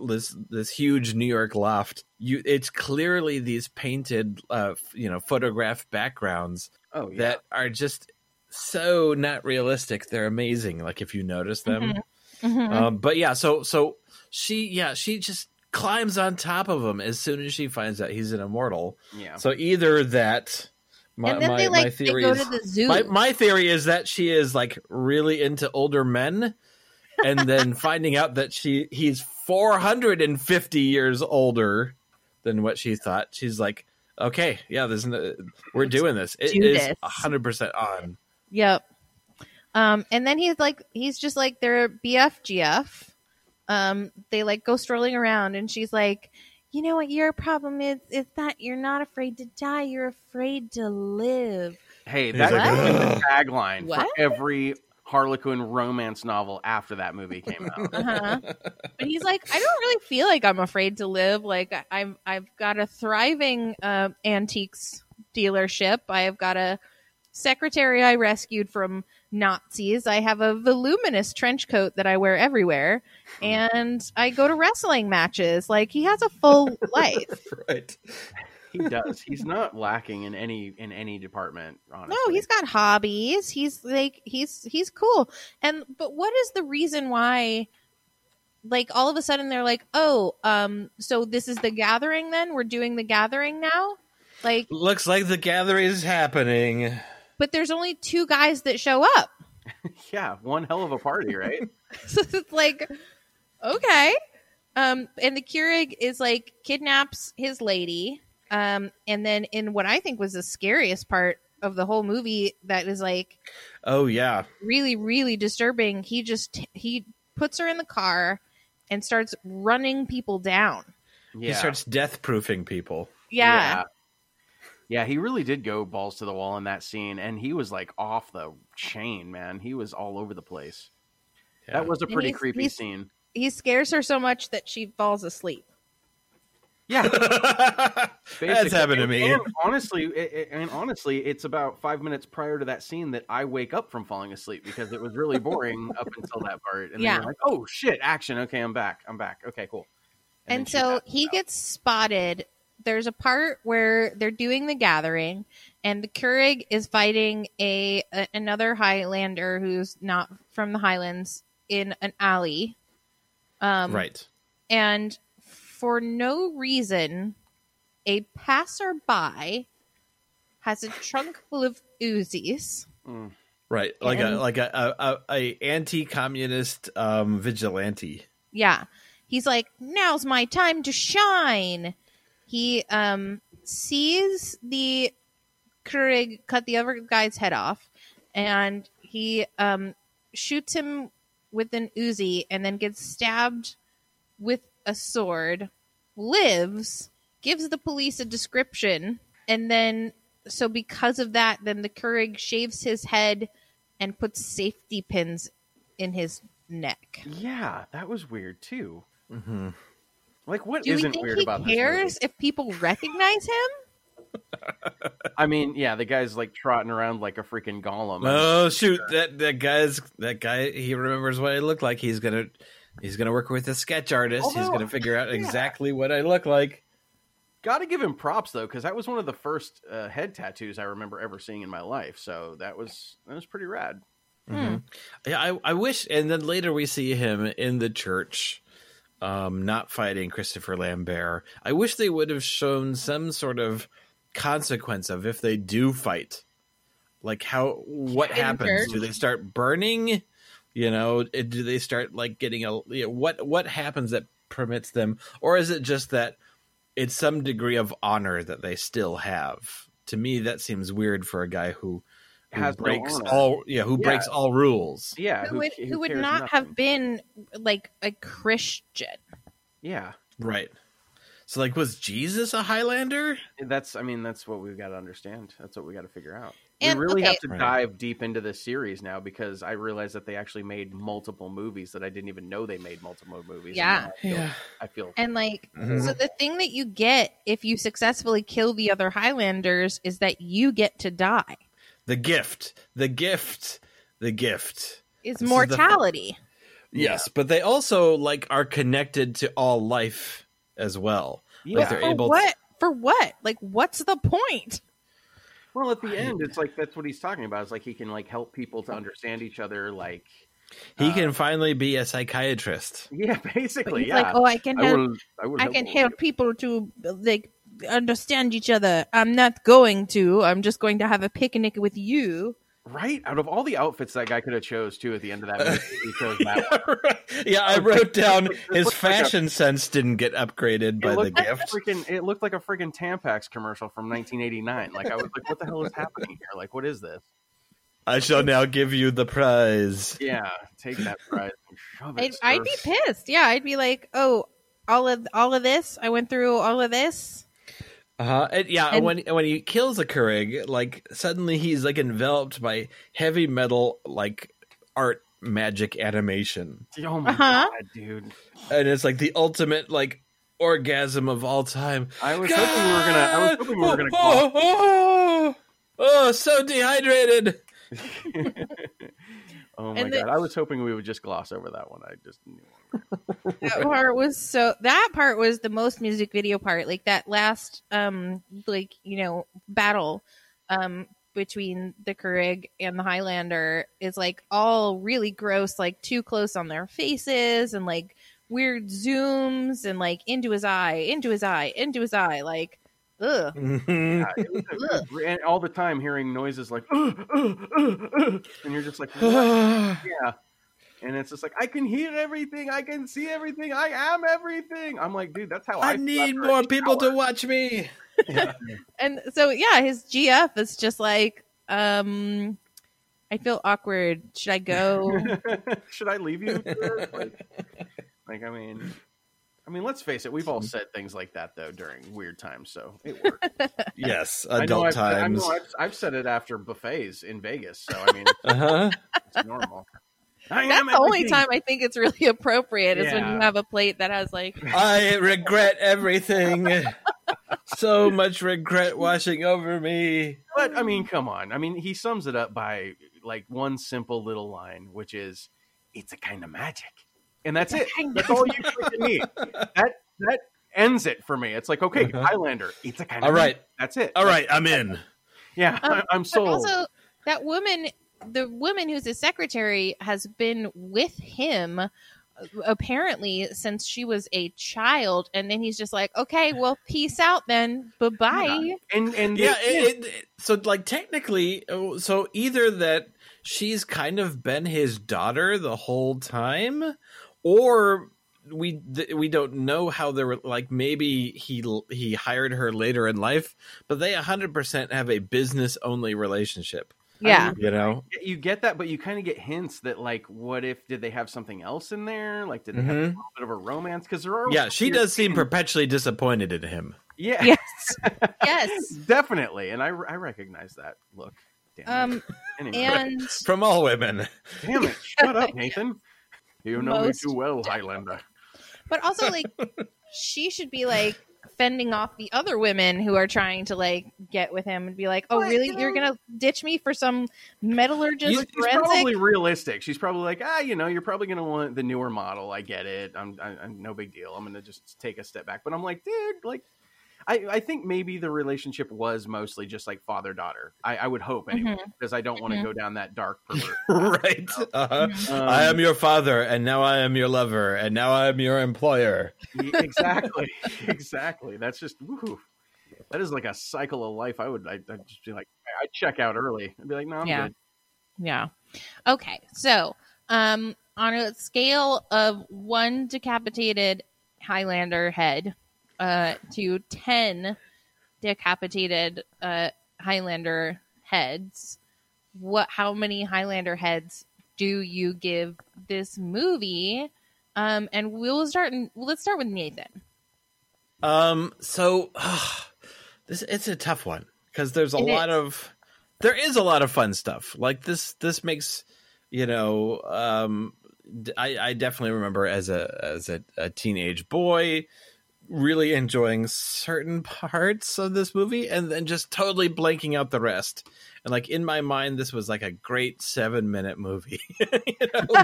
this this huge New York loft. You, it's clearly these painted, uh, you know, photograph backgrounds Oh yeah, that are just so not realistic. They're amazing. Like if you notice them, Mhm. um, but yeah, so so she yeah she just climbs on top of him as soon as she finds out he's an immortal. yeah. So either that. My, my, they like they theory is, the my my theory is that she is like really into older men, and then (laughs) finding out that she he's four hundred and fifty years older than what she thought. She's like, okay, yeah, there's no, we're doing this. It do is hundred percent on. Yep. Um, and then he's like, he's just like their BFGF. Um, they like go strolling around, and she's like, you know what your problem is? Is that you're not afraid to die. You're afraid to live. Hey, He's that like, was the tagline What? for every Harlequin romance novel after that movie came out. Uh-huh. but he's like, I don't really feel like I'm afraid to live. Like I- I'm, I've got a thriving uh, antiques dealership. I have got a secretary I rescued from Nazis. I have a voluminous trench coat that I wear everywhere, and I go to wrestling matches. Like he has a full (laughs) life. right. he does. He's not lacking in any in any department. Honestly, No, he's got hobbies. He's like he's he's cool. And but what is the reason why like all of a sudden they're like, "Oh, um so this is the gathering then? We're doing the gathering now?" Like Looks like the gathering is happening. But there's only two guys that show up. (laughs) yeah, one hell of a party, right? (laughs) so it's like okay. Um and the Kurgan is like kidnaps his lady. Um and then in what I think was the scariest part of the whole movie that is like Oh yeah, really really disturbing he just he puts her in the car and starts running people down Yeah. he starts death proofing people. yeah, yeah. Yeah, he really did go balls to the wall in that scene, and he was like off the chain, man. He was all over the place. Yeah. That was a pretty he's- creepy he's- scene. he scares her so much that she falls asleep Yeah, (laughs) That's happened to me. And honestly, it, it- and honestly, it's about five minutes prior to that scene that I wake up from falling asleep because it was really boring (laughs) up until that part. And Yeah. then you're like, "Oh shit, action! Okay, I'm back. I'm back. Okay, cool." and, then she so he out. gets spotted there's a part where they're doing the gathering and the Kurgan is fighting a, a another Highlander who's not from the Highlands in an alley um right. and for no reason, a passerby has a trunk full of Uzis. Mm. Right, like And- a like a, a, a, a anti-communist um, vigilante. Yeah, he's like, "Now's my time to shine." He um sees the Kurgan cut the other guy's head off, and he um shoots him with an Uzi, and then gets stabbed with a sword. Lives, gives the police a description, and then so because of that, then the Kurgan shaves his head and puts safety pins in his neck. Yeah, that was weird too. Mm-hmm. Like, what Do we not think weird he about cares this? if people recognize him? (laughs) I mean, yeah, the guy's like trotting around like a freaking golem. Oh shoot! That that guy's that guy. He remembers what I look like. He's gonna he's gonna work with a sketch artist. he's gonna figure out yeah. exactly what I look like. Got to give him props though, because that was one of the first uh, head tattoos I remember ever seeing in my life. So that was that was pretty rad. Mhm. Yeah, I, I wish. And then later we see him in the church, um, not fighting Christopher Lambert. I wish they would have shown some sort of consequence of if they do fight. Like how what happens? Do they start burning? You know, do they start like getting a you know, what what happens that permits them, or is it just that it's some degree of honor that they still have? To me, that seems weird for a guy who Has breaks honor. all yeah who Yeah. breaks all rules. Yeah, Who, would ca- who would not nothing? have been like a Christian? Yeah, Right. So, like, was Jesus a Highlander? That's, I mean, that's what we've got to understand. That's what we got to figure out. And, we really okay. have to Right. dive deep into this series now because I realize that they actually made multiple movies that I didn't even know they made multiple movies. Yeah. And I feel, I feel And like, Mhm. so the thing that you get if you successfully kill the other Highlanders is that you get to die. The gift, the gift, the gift. Is This is the- mortality. Yes, but they also like are connected to all life as well. yeah. Like they're For able. what? For what? Like, what's the point? Well, at the end, it's like that's what he's talking about. It's like he can like help people to understand each other. Like, he uh, can finally be a psychiatrist. yeah, (laughs) basically, he's yeah. like, oh, I can I will, I, will I can help people to like understand each other. I'm not going to. I'm just going to have a picnic with you. Right? Out of all the outfits that guy could have chose too at the end of that uh, movie, he chose that (laughs) one. yeah, I wrote down his looks like a- fashion sense didn't get upgraded by the looked like gift. freaking, it looked like a freaking Tampax commercial from 1989. Like I was like, what the hell is happening here? Like, what is this? I shall now give you the prize. Yeah, take that prize and shove I'd. I'd be pissed. Yeah, I'd be like, oh, all of all of this. I went through all of this. Uh-huh. And, yeah, And- when when he kills a Kurgan, like suddenly he's like enveloped by heavy metal like art magic animation. Oh my Uh-huh. god, dude! And it's like the ultimate like orgasm of all time. I was hoping we were gonna. I was hoping we were gonna. Oh, Call, oh, oh, so dehydrated. (laughs) oh my And god! the- I was hoping we would just gloss over that one. I just knew. That part was so. That part was the most music video part. Like that last, um, like you know, battle, um, between the Kurgan and the Highlander is like all really gross, like too close on their faces and like weird zooms and like into his eye, into his eye, into his eye, like ugh. (laughs) Yeah, was and all the time hearing noises like, "Ugh, (sighs) ugh, ugh, ugh," and you're just like, (sighs) yeah. And it's just like I can hear everything, I can see everything, I am everything. I'm like, dude, that's how I. I need more eight people to watch me. (laughs) (laughs) And so yeah, his GF is just like, um, I feel awkward. Should I go? (laughs) Should I leave you? Like, like, I mean, I mean, let's face it. We've all said things like that though during weird times, so it works. Yes, I know adult I've, I times. know I've, I've said it after buffets in Vegas, so I mean, Uh-huh. it's normal. I That's the only time I think it's really (laughs) appropriate is when you have a plate that has like (laughs) I regret everything. (laughs) so much regret washing over me. But I mean, come on. I mean, he sums it up by like one simple little line, which is, "It's a kind of magic," and that's it. That's all you need. That that ends it for me. It's like, okay, Highlander. It's a kind of All right. magic. That's it. All right, I'm in. Yeah, Um, I- I'm But sold. also, that woman, the woman who's his secretary, has been with him uh, apparently since she was a child, and then he's just like, "Okay, well, peace out then, bye bye." and and Yeah, they- it, it, so like technically, oh, so either that she's kind of been his daughter the whole time, or we th- we don't know how they were like maybe he he hired her later in life, but they hundred percent have a business only relationship. Yeah, You know, you get that, but you kind of get hints that like, what if did they have something else in there? Like, did they have a Mhm. little bit of a romance? Because there are yeah, she weird does seem perpetually disappointed in him. Yeah, yes, (laughs) yes. definitely, and I I recognize that look. Damn. Um, (laughs) Anyway. and (laughs) From all women, Damn it! Shut up, Nathan. You know Most me too well, Highlander. but also like, she should be like fending off the other women who are trying to like get with him and be like, "Oh, But, really? you You're gonna ditch me for some metallurgist She's forensic?" probably realistic. She's probably like, ah, you know, you're probably gonna want the newer model. I get it. I'm, I, I'm no big deal. I'm gonna just take a step back. But I'm like, dude, like, I, I think maybe the relationship was mostly just like father daughter. I, I would hope anyway, Mhm. because I don't want to Mhm. go down that dark (laughs) pervert. right? Uh-huh. Um, I am your father, and now I am your lover, and now I am your employer. exactly, (laughs) exactly. That's just woo. That is like a cycle of life. I would, I'd, I'd just be like, I'd check out early. I'd be like, no, I'm Yeah. good. Yeah. Okay. So, um, on a scale of one decapitated Highlander head uh, to 10 decapitated uh, Highlander heads, what? how many Highlander heads do you give this movie? Um, and we'll start. In, well, let's start with Nathan. Um, so (sighs) this it's a tough one because there's a It lot is. of there is a lot of fun stuff. Like this this makes you know um I, I definitely remember as a as a, a teenage boy really enjoying certain parts of this movie and then just totally blanking out the rest. And like in my mind, this was like a great seven minute movie. (laughs) you know?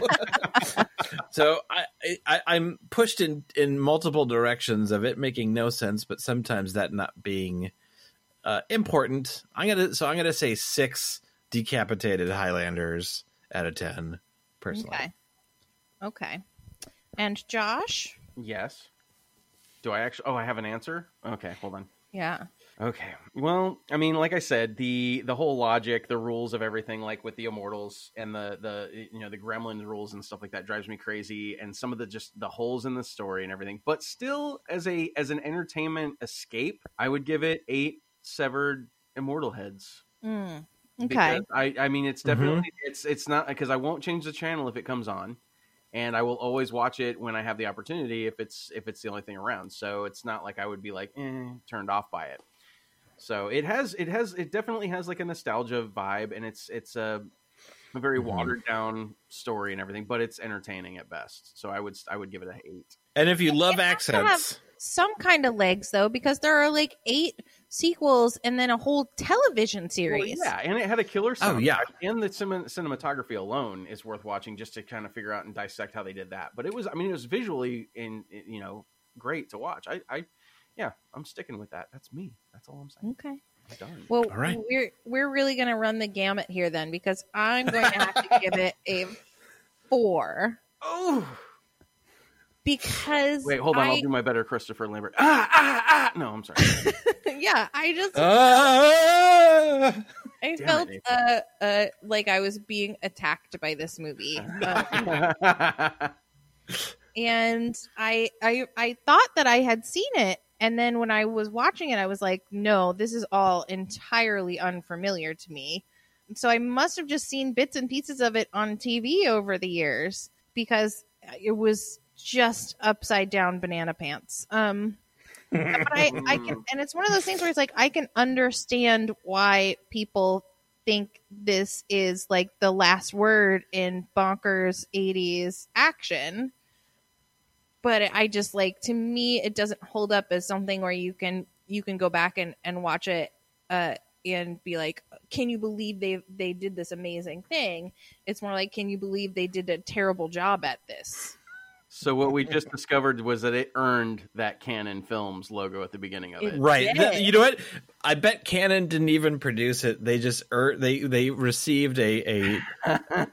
(laughs) so I, I I'm pushed in in multiple directions of it making no sense, but sometimes that not being uh, important. I'm gonna so I'm gonna say six decapitated Highlanders out of ten. Personally, Okay. Okay. And Josh? Yes. Do I actually? Oh, I have an answer. Okay, hold on. Yeah. Okay. Well, I mean, like I said, the the whole logic, the rules of everything, like with the immortals and the the you know the gremlin rules and stuff like that, drives me crazy. And some of the just the holes in the story and everything. But still, as a as an entertainment escape, I would give it eight severed immortal heads. Mm. Okay. Because I I mean, it's definitely it's it's not because I won't change the channel if it comes on. And I will always watch it when I have the opportunity if it's if it's the only thing around. So it's not like I would be like eh, turned off by it. So it has it has it definitely has like a nostalgia vibe, and it's it's a a very Mhm. watered down story and everything, but it's entertaining at best. So I would I would give it a eight. and if you love to have- accents, Some kind of legs, though, because there are like eight sequels and then a whole television Well, series. yeah, and it had a killer oh, soundtrack. Oh, yeah. and the cin- cinematography alone is worth watching just to kind of figure out and dissect how they did that. But it was, I mean, it was visually in you know great to watch. I, I yeah, I'm sticking with that. That's me. That's all I'm saying. Okay. Done. Well, All right. we're we're really going to run the gamut here then, because I'm going to have to give it a four oh, because wait, hold on. I, I'll do my better, Christopher Lambert. Ah, ah, ah. No, I'm sorry. (laughs) yeah, I just Ah! I Damn felt it, uh uh like I was being attacked by this movie. Um, (laughs) and I I I thought that I had seen it and then when I was watching it I was like no this is all entirely unfamiliar to me. So I must have just seen bits and pieces of it on TV over the years because it was just upside down banana pants. Um but I, I can (laughs) and it's one of those things where it's like I can understand why people think this is like the last word in bonkers 80s action. But I just like to me it doesn't hold up as something where you can you can go back and and watch it uh and be like can you believe they they did this amazing thing? It's more like can you believe they did a terrible job at this so what we just discovered was that it earned that Cannon Films logo at the beginning of it. It- Right. did. You know what? I bet Cannon didn't even produce it. They just er- they they received a a (laughs) they I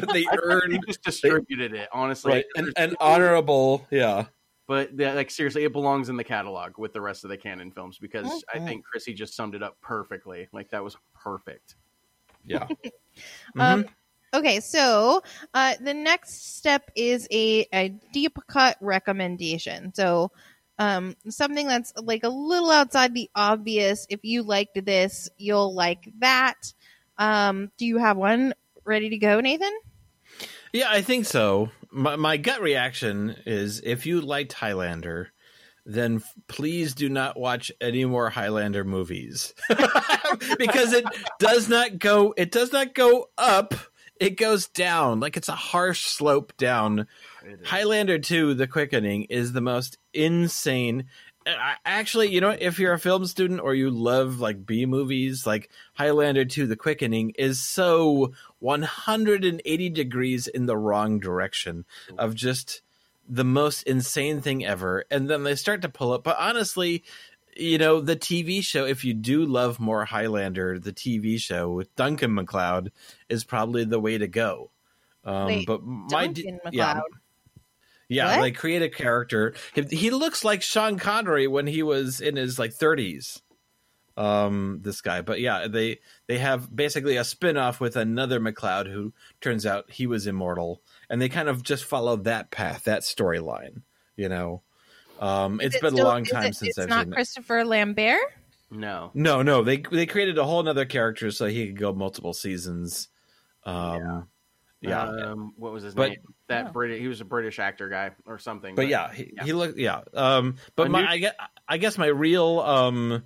think they earned just distributed it. Honestly, right an, an honorable yeah. But yeah, like seriously, it belongs in the catalog with the rest of the Cannon films because I Mhm. think Chrissy just summed it up perfectly. Like that was perfect. Yeah. (laughs) Um, Mhm. Okay, so uh, the next step is a, a deep cut recommendation. So um, something that's like a little outside the obvious. If you liked this, you'll like that. Um, do you have one ready to go, Nathan? Yeah, I think so. My, my gut reaction is if you liked Highlander, then please do not watch any more Highlander movies (laughs) because it does not go. It does not go up. It goes down. Like it's a harsh slope down. Highlander 2 The Quickening is the most insane I- actually, you know, if you're a film student or you love like B movies, like Highlander 2 The Quickening is so 180 degrees in the wrong direction of just the most insane thing ever. And then they start to pull up. But honestly, you know, the TV show, if you do love more Highlander, the TV show with Duncan MacLeod is probably the way to go. Um, Wait, but my Duncan yeah, yeah, What? they create a character. He, looks like Sean Connery when he was in his like 30s. Um, this guy, but yeah, they they have basically a spin-off with another McLeod who turns out he was immortal, and they kind of just follow that path, that storyline. You know, um, Is it's it been still- a long time it- since it's I've not seen it. Christopher Lambert. No. No, no, they they created a whole other character so he could go multiple seasons. Um, Yeah. Um, what was his But- name? That Oh. British. He was a British actor guy or something. but yeah, he, yeah. he looked yeah. Um, but A my new- I guess, I guess my real um,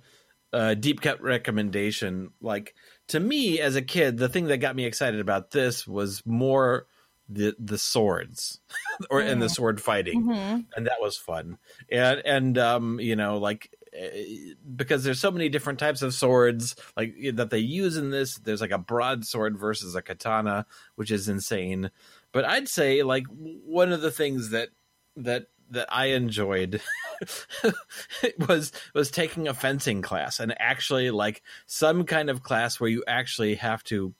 uh, deep cut recommendation, like to me as a kid, the thing that got me excited about this was more the the swords (laughs) or and the sword fighting, Mhm. and that was fun. And and um, you know like. eh, Because there's so many different types of swords like that they use in this. There's like a broadsword versus a katana, which is insane. But I'd say like one of the things that that that I enjoyed (laughs) was was taking a fencing class and actually like some kind of class where you actually have to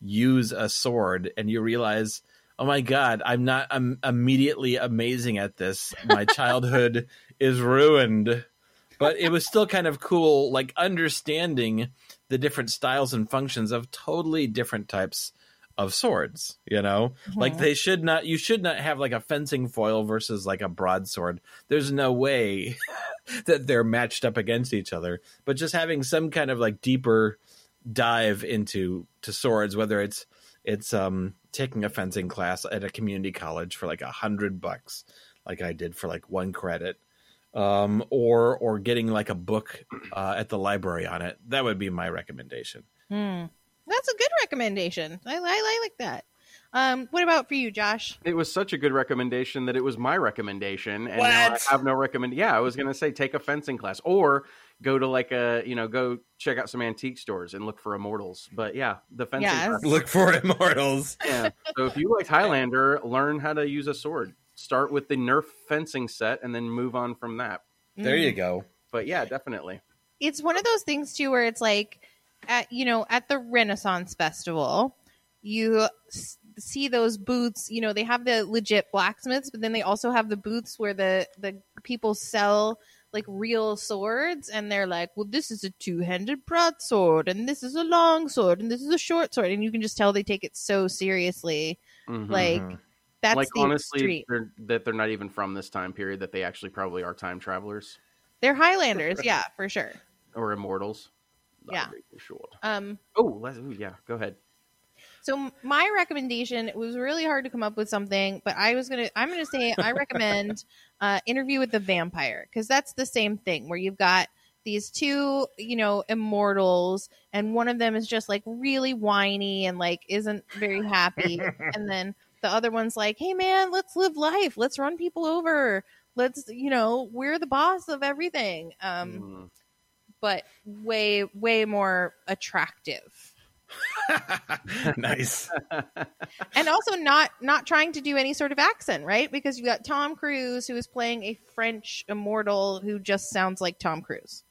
use a sword and you realize oh my god i'm not i'm immediately amazing at this. My childhood (laughs) is ruined. But it was still kind of cool like understanding the different styles and functions of totally different types of swords you know? Like they should not you should not have like a fencing foil versus like a broadsword. There's no way (laughs) that they're matched up against each other. But just having some kind of like deeper dive into to swords whether it's it's um taking a fencing class at a community college for like a hundred bucks like i did for like one credit um or or getting like a book uh, at the library on it that would be my recommendation Hmm. That's a good recommendation. I, I, I like that. Um, what about for you, Josh? It was such a good recommendation that it was my recommendation, and now I have no recommend. Yeah, I was gonna say take a fencing class or go to like a you know go check out some antique stores and look for immortals. But yeah, the fencing Yes. class. look for immortals (laughs) Yeah. So if you like Highlander, learn how to use a sword. Start with the Nerf fencing set and then move on from that. there you mm. go But yeah, definitely. it's one of those things too where it's like at you know at the renaissance festival you s- see those booths you know they have the legit blacksmiths but then they also have the booths where the the people sell like real swords and they're like well this is a two-handed broadsword and this is a long sword and this is a short sword and you can just tell they take it so seriously Mhm. like that's like the honestly, they're, that they're not even from this time period. That they actually probably are time travelers they're highlanders yeah for sure or immortals. Yeah. For sure. um Oh, yeah. Go ahead. So my recommendation it was really hard to come up with something, but I was gonna I'm gonna say I (laughs) recommend uh, Interview with the Vampire because that's the same thing where you've got these two you know immortals and one of them is just like really whiny and like isn't very happy, and (laughs) then the other one's like, hey man, let's live life, let's run people over, let's you know we're the boss of everything, um, Mm. but way way more attractive. (laughs) nice (laughs) and also not not trying to do any sort of accent, right? Because you got Tom Cruise who is playing a French immortal who just sounds like Tom Cruise.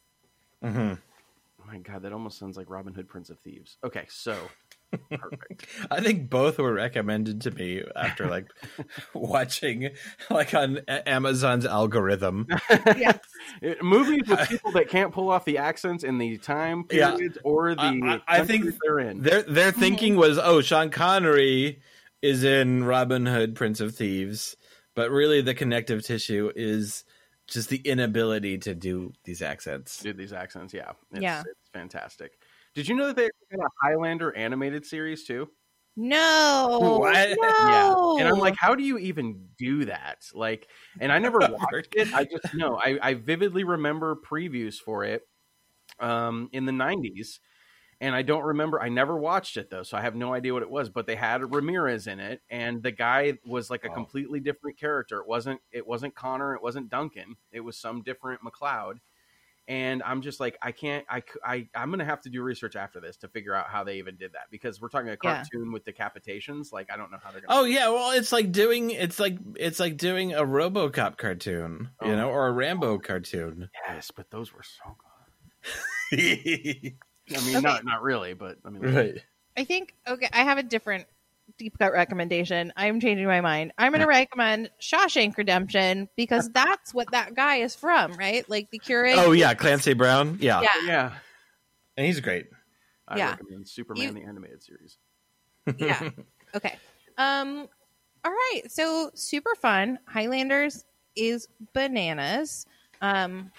Mm-hmm. Oh my god, that almost sounds like Robin Hood, Prince of Thieves. Okay, so perfect. (laughs) I think both were recommended to me after like (laughs) watching like on Amazon's algorithm. (laughs) Yes. It- movies with people that can't pull off the accents in the time Yeah. periods or the I- I- I think they're in. Their their mm-hmm. thinking was, oh, Sean Connery is in Robin Hood, Prince of Thieves, but really the connective tissue is just the inability to do these accents. do these accents. Yeah, it's, Yeah. it's fantastic. Did you know that they had a Highlander animated series too? (laughs) No, What? no. (laughs) Yeah, and I'm like, how do you even do that? Like, and I never (laughs) watched it. I just know I, I vividly remember previews for it um, in the '90s, and I don't remember. I never watched it though, so I have no idea what it was. But they had Ramirez in it, and the guy was like a Oh. completely different character. It wasn't. It wasn't Connor. It wasn't Duncan. It was some different MacLeod. And I'm just like, I can't. i, I i'm gonna have to do research after this to figure out how they even did that because we're talking a Yeah. cartoon with decapitations. Like, I don't know how they're gonna. Oh yeah, well it's like doing it's like it's like doing a RoboCop cartoon, you Oh. know, or a Rambo cartoon. Yes, but those were so good. (laughs) I mean, Okay. not not really, but I mean, right I think okay. I have a different deep cut recommendation. I'm changing my mind. I'm going to recommend Shawshank Redemption because that's what that guy is from, right? Like the Kurgan. Oh yeah, Clancy Brown. Yeah. Yeah. yeah. And he's great. I Yeah. recommend Superman You- the animated series. yeah. (laughs) Okay. Um all right. So super fun. Highlanders is bananas. Um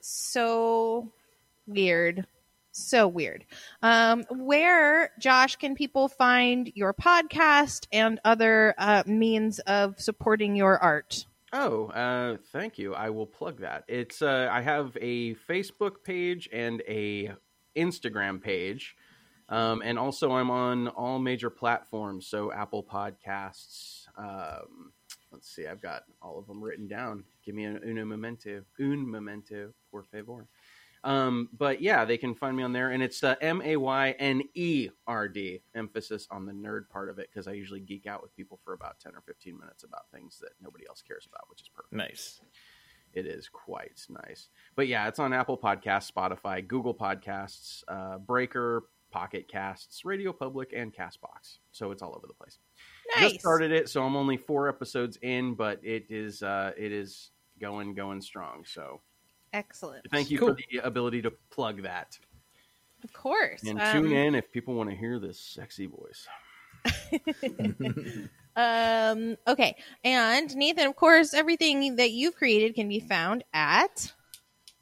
so weird. So weird. Um, where, Josh, can people find your podcast and other uh, means of supporting your art? Oh, uh, thank you. I will plug that. It's uh, I have a Facebook page and a Instagram page, um, and also I'm on all major platforms. So Apple Podcasts. Um, let's see, I've got all of them written down. Give me an uno momento, un momento, por favor. Um, but yeah, they can find me on there, and it's uh, M A Y N E R D, emphasis on the nerd part of it, because I usually geek out with people for about ten or fifteen minutes about things that nobody else cares about, which is perfect. Nice. It is quite nice. But yeah, it's on Apple Podcasts, Spotify, Google Podcasts, uh, Breaker, Pocket Casts, Radio Public, and Castbox. So it's all over the place. Nice. Just started it, so I'm only four episodes in, but it is uh, it is going going strong. So Excellent. thank you Cool. for the ability to plug that Of course. and Um, tune in if people want to hear this sexy voice. (laughs) (laughs) Um, okay. And Nathan, of course, everything that you've created can be found at.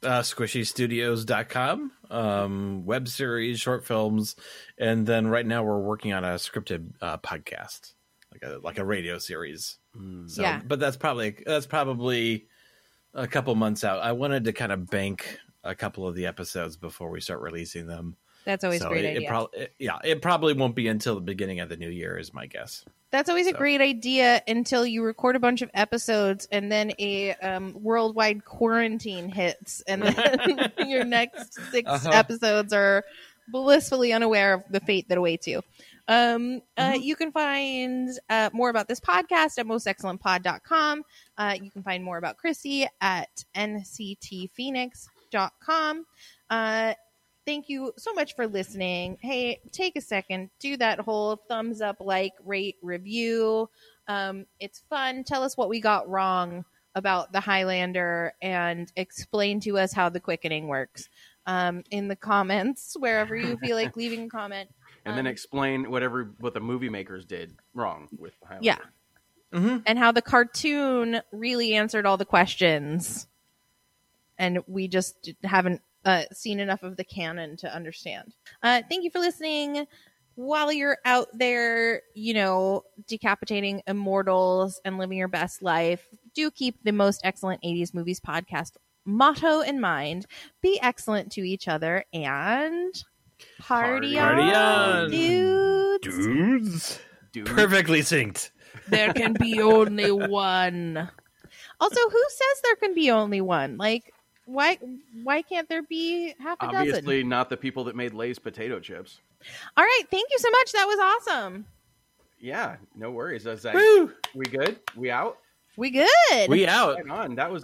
uh, squishystudios.com um web series short films and then right now we're working on a scripted uh, podcast like a like a radio series so Yeah. but that's probably that's probably a couple months out i wanted to kind of bank a couple of the episodes before we start releasing them That's always so a great it, idea. it prob- it- yeah it probably won't be until the beginning of the new year is my guess That's always a great idea until you record a bunch of episodes and then a um, worldwide quarantine hits, and then (laughs) your next 6 Uh-huh. episodes are blissfully unaware of the fate that awaits you. Um, uh, you can find uh, more about this podcast at mostexcellentpod.com. Uh, you can find more about Chrissy at nctphoenix.com. Uh, thank you so much for listening. Hey, take a second, do that whole thumbs up, like, rate, review. Um, it's fun. Tell us what we got wrong about the Highlander and explain to us how the quickening works um, in the comments, wherever you feel like (laughs) leaving a comment. And then Um, explain whatever what the movie makers did wrong with Highlander. Yeah. mm-hmm. and how the cartoon really answered all the questions and we just haven't uh, seen enough of the canon to understand uh, thank you for listening while you're out there you know decapitating immortals and living your best life do keep the most excellent 80s movies podcast motto in mind be excellent to each other and party, Party on, on. dudes. dudes Dude. perfectly synced there can be only one. Also, who says there can be only one? Like, why why can't there be half a dozen? Obviously, not the people that made Lay's potato chips. All right, thank you so much. That was awesome. Yeah, no worries. That's that. Woo! We good? We out? We good. we out Right on. That was